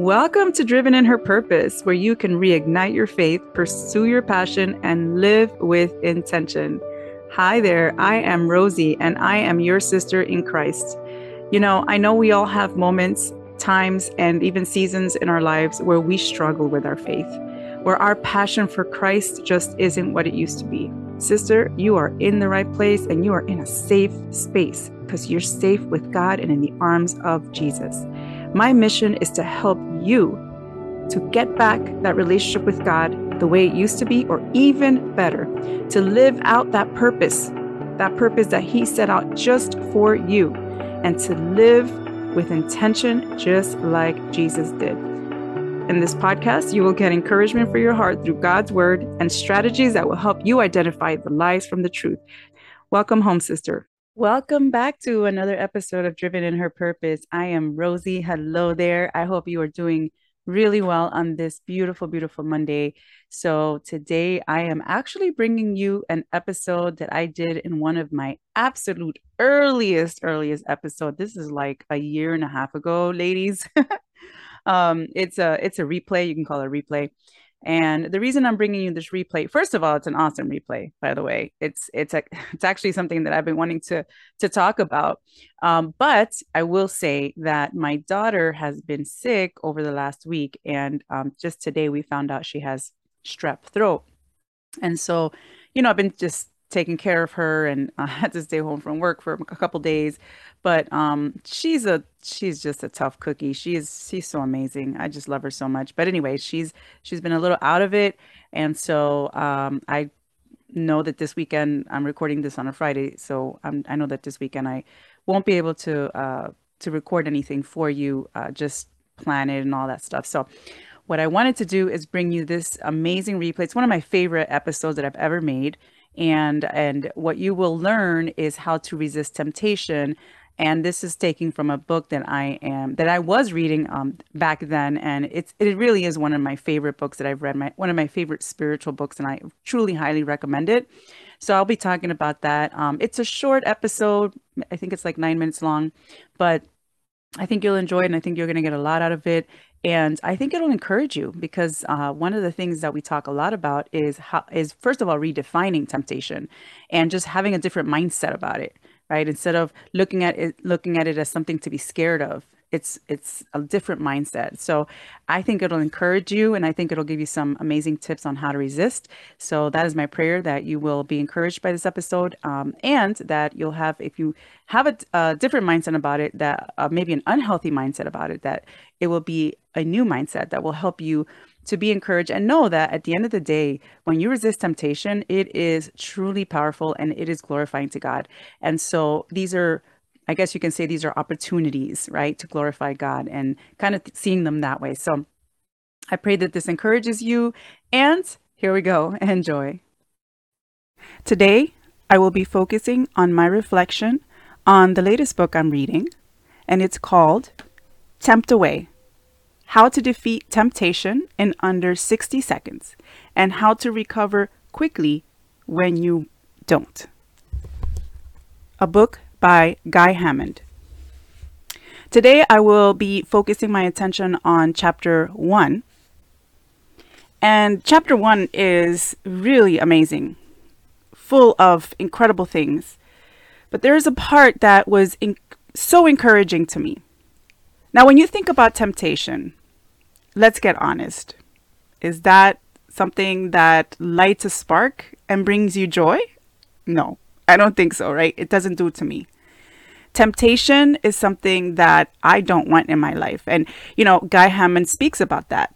Welcome to Driven in Her Purpose, where you can reignite your faith, pursue your passion, and live with intention. Hi there, I am Rosie, and I am your sister in Christ. You know, I know we all have moments, times, and even seasons in our lives where we struggle with our faith, where our passion for Christ just isn't what it used to be. Sister, you are in the right place and you are in a safe space because you're safe with God and in the arms of Jesus. My mission is to help you to get back that relationship with God the way it used to be, or even better, to live out that purpose, that purpose that He set out just for you, and to live with intention just like Jesus did. In this podcast, you will get encouragement for your heart through God's word and strategies that will help you identify the lies from the truth. Welcome home, sister. Welcome back to another episode of Driven in Her Purpose. I am Rosie. Hello there. I hope you are doing really well on this beautiful, beautiful Monday. So, today I am actually bringing you an episode that I did in one of my absolute earliest, earliest episode. This is like a year and a half ago, ladies. um, it's a it's a replay. You can call it a replay. And the reason I'm bringing you this replay, first of all, it's an awesome replay. By the way, it's it's a, it's actually something that I've been wanting to to talk about. Um, but I will say that my daughter has been sick over the last week, and um, just today we found out she has strep throat. And so, you know, I've been just taking care of her, and I had to stay home from work for a couple days. But um, she's a she's just a tough cookie. She is she's so amazing. I just love her so much. But anyway, she's she's been a little out of it, and so um, I know that this weekend I'm recording this on a Friday, so I'm, I know that this weekend I won't be able to uh, to record anything for you. Uh, just plan it and all that stuff. So what I wanted to do is bring you this amazing replay. It's one of my favorite episodes that I've ever made. And and what you will learn is how to resist temptation and this is taking from a book that I am that I was reading um, back then, and it's it really is one of my favorite books that I've read. My one of my favorite spiritual books, and I truly highly recommend it. So I'll be talking about that. Um, it's a short episode. I think it's like nine minutes long, but I think you'll enjoy it, and I think you're going to get a lot out of it. And I think it'll encourage you because uh, one of the things that we talk a lot about is how is first of all redefining temptation and just having a different mindset about it right? Instead of looking at it looking at it as something to be scared of, it's it's a different mindset. So I think it'll encourage you and I think it'll give you some amazing tips on how to resist. So that is my prayer that you will be encouraged by this episode um, and that you'll have if you have a, a different mindset about it that uh, maybe an unhealthy mindset about it that it will be a new mindset that will help you to be encouraged and know that at the end of the day, when you resist temptation, it is truly powerful and it is glorifying to God. And so these are, I guess you can say, these are opportunities, right, to glorify God and kind of seeing them that way. So I pray that this encourages you. And here we go. Enjoy. Today, I will be focusing on my reflection on the latest book I'm reading, and it's called Tempt Away how to defeat temptation in under 60 seconds, and how to recover quickly when you don't. A book by Guy Hammond. Today I will be focusing my attention on chapter 1. And chapter 1 is really amazing, full of incredible things. But there is a part that was so encouraging to me. Now, when you think about temptation, let's get honest. Is that something that lights a spark and brings you joy? No, I don't think so, right? It doesn't do it to me. Temptation is something that I don't want in my life. And, you know, Guy Hammond speaks about that.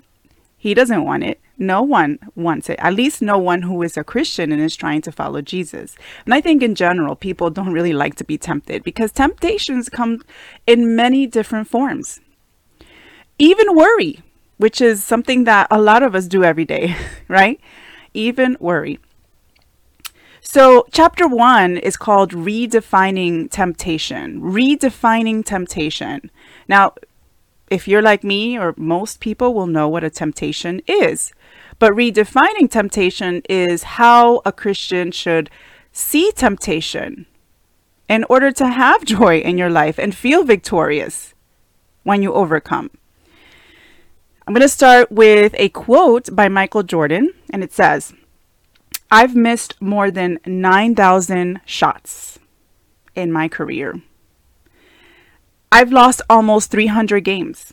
He doesn't want it. No one wants it. At least no one who is a Christian and is trying to follow Jesus. And I think in general, people don't really like to be tempted because temptations come in many different forms. Even worry which is something that a lot of us do every day, right? Even worry. So, chapter one is called Redefining Temptation. Redefining Temptation. Now, if you're like me, or most people will know what a temptation is. But redefining temptation is how a Christian should see temptation in order to have joy in your life and feel victorious when you overcome. I'm going to start with a quote by Michael Jordan, and it says, I've missed more than 9,000 shots in my career. I've lost almost 300 games.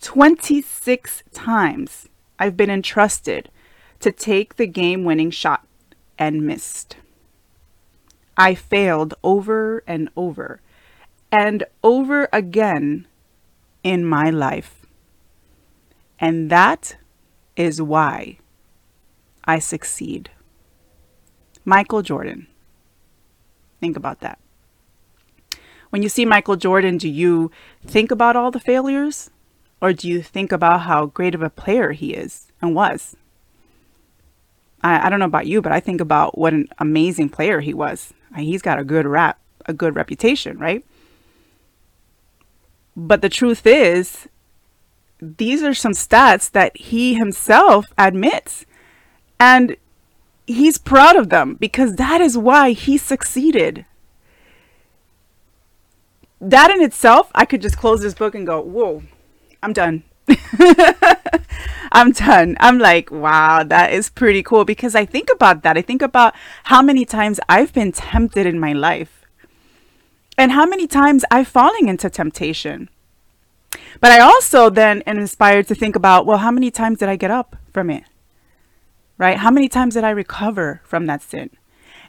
26 times I've been entrusted to take the game winning shot and missed. I failed over and over and over again in my life. And that is why I succeed. Michael Jordan. Think about that. When you see Michael Jordan, do you think about all the failures? Or do you think about how great of a player he is and was? I, I don't know about you, but I think about what an amazing player he was. He's got a good rap, a good reputation, right? But the truth is, these are some stats that he himself admits. And he's proud of them because that is why he succeeded. That in itself, I could just close this book and go, whoa, I'm done. I'm done. I'm like, wow, that is pretty cool because I think about that. I think about how many times I've been tempted in my life and how many times I've fallen into temptation. But I also then am inspired to think about, well, how many times did I get up from it? Right? How many times did I recover from that sin?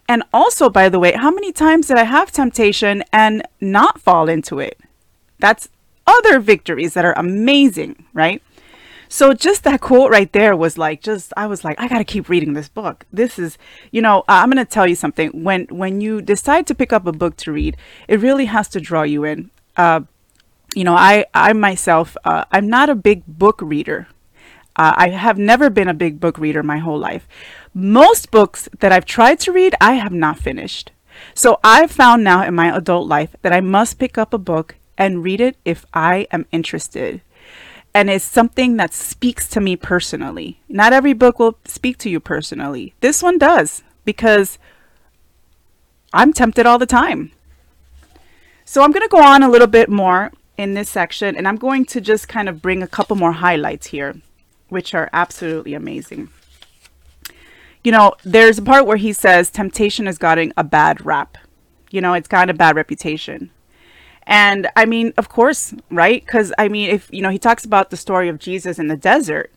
And also, by the way, how many times did I have temptation and not fall into it? That's other victories that are amazing, right? So just that quote right there was like just I was like I got to keep reading this book. This is, you know, I'm going to tell you something. When when you decide to pick up a book to read, it really has to draw you in. Uh, you know, I I myself uh, I'm not a big book reader. Uh, I have never been a big book reader my whole life. Most books that I've tried to read, I have not finished. So I've found now in my adult life that I must pick up a book and read it if I am interested and it's something that speaks to me personally. Not every book will speak to you personally. This one does because I'm tempted all the time. So I'm going to go on a little bit more in this section and I'm going to just kind of bring a couple more highlights here, which are absolutely amazing. You know, there's a part where he says temptation has gotten a bad rap. You know, it's got a bad reputation. And I mean, of course, right? Because I mean, if you know, he talks about the story of Jesus in the desert.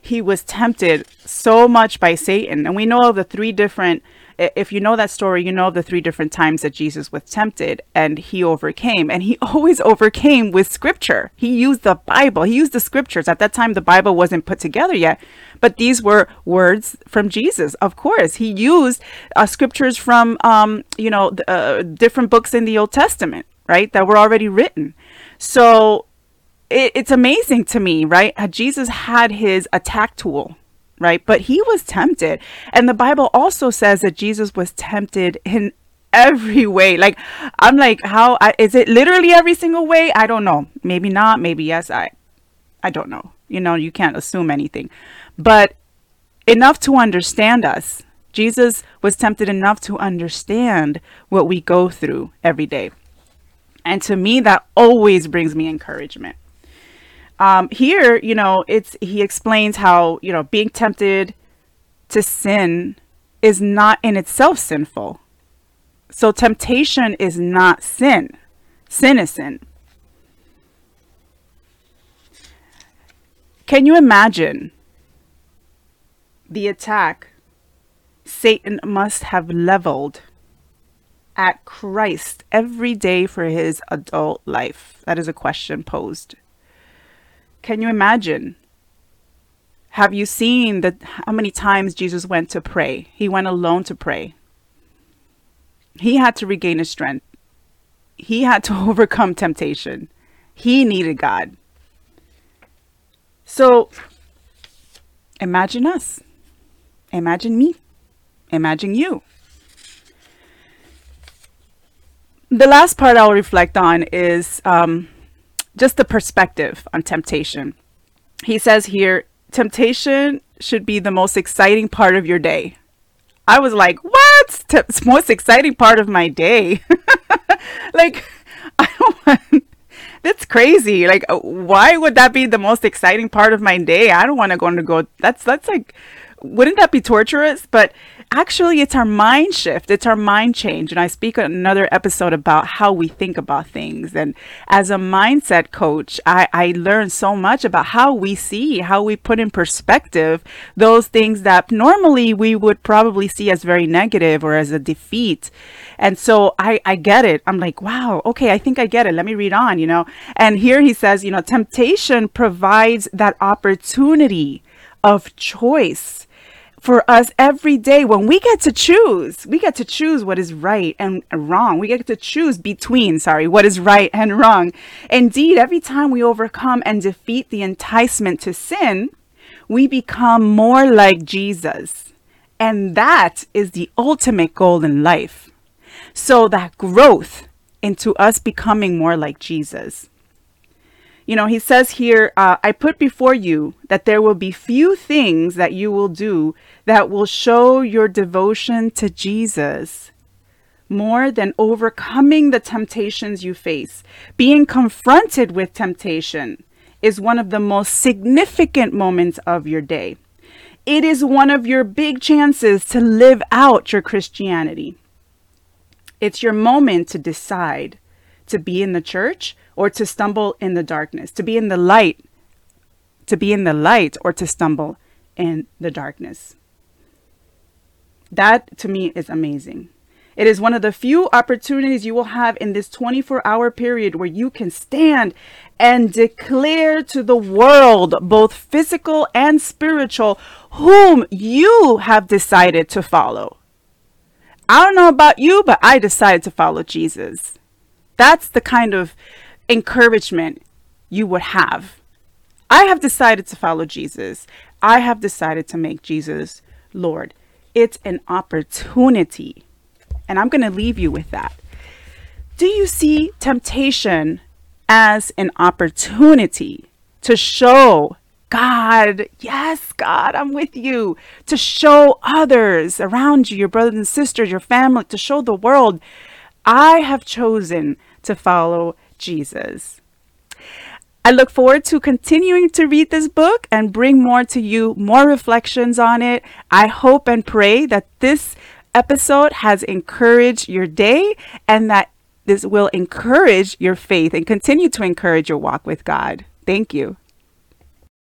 He was tempted so much by Satan. And we know of the three different, if you know that story, you know of the three different times that Jesus was tempted and he overcame. And he always overcame with scripture. He used the Bible, he used the scriptures. At that time, the Bible wasn't put together yet, but these were words from Jesus, of course. He used uh, scriptures from, um, you know, uh, different books in the Old Testament right? That were already written. So it, it's amazing to me, right? Jesus had his attack tool, right? But he was tempted. And the Bible also says that Jesus was tempted in every way. Like, I'm like, how is it literally every single way? I don't know. Maybe not. Maybe yes. I, I don't know. You know, you can't assume anything. But enough to understand us. Jesus was tempted enough to understand what we go through every day. And to me, that always brings me encouragement. Um, here, you know, it's he explains how you know being tempted to sin is not in itself sinful. So temptation is not sin. Sin is sin. Can you imagine the attack Satan must have leveled at Christ every day for his adult life? That is a question posed. Can you imagine? Have you seen that how many times Jesus went to pray? He went alone to pray. He had to regain his strength. He had to overcome temptation. He needed God. So imagine us. Imagine me. Imagine you. the last part I'll reflect on is um, just the perspective on temptation. He says here, temptation should be the most exciting part of your day. I was like, what? The most exciting part of my day. like, I don't want that's crazy. Like, why would that be the most exciting part of my day? I don't want to go to go. That's that's like, wouldn't that be torturous? But actually it's our mind shift. It's our mind change. And i speak in another episode about how we think about things. And as a mindset coach i, I learned so much about how we see how we put in perspective those things that normally we would probably see as very negative or as a defeat. And so i i get it. I'm like wow okay i think i get it. Let me read on you know? And here he says you know temptation provides that opportunity of choice for us every day when we get to choose. We get to choose what is right and wrong. We get to choose between, sorry, what is right and wrong. Indeed, every time we overcome and defeat the enticement to sin, we become more like Jesus. And that is the ultimate goal in life. So that growth into us becoming more like Jesus. You know, he says here, uh, I put before you that there will be few things that you will do that will show your devotion to Jesus more than overcoming the temptations you face. Being confronted with temptation is one of the most significant moments of your day. It is one of your big chances to live out your Christianity. It's your moment to decide to be in the church or to stumble in the darkness, to be in the light, to be in the light or to stumble in the darkness. That to me is amazing. It is one of the few opportunities you will have in this 24 hour period where you can stand and declare to the world, both physical and spiritual, whom you have decided to follow. I don't know about you, but I decided to follow Jesus. That's the kind of encouragement you would have. I have decided to follow Jesus. I have decided to make Jesus Lord. It's an opportunity. And I'm going to leave you with that. Do you see temptation as an opportunity to show God, yes, God, I'm with you, to show others around you, your brothers and sisters, your family, to show the world, I have chosen to follow Jesus. I look forward to continuing to read this book and bring more to you, more reflections on it. I hope and pray that this episode has encouraged your day and that this will encourage your faith and continue to encourage your walk with God. Thank you.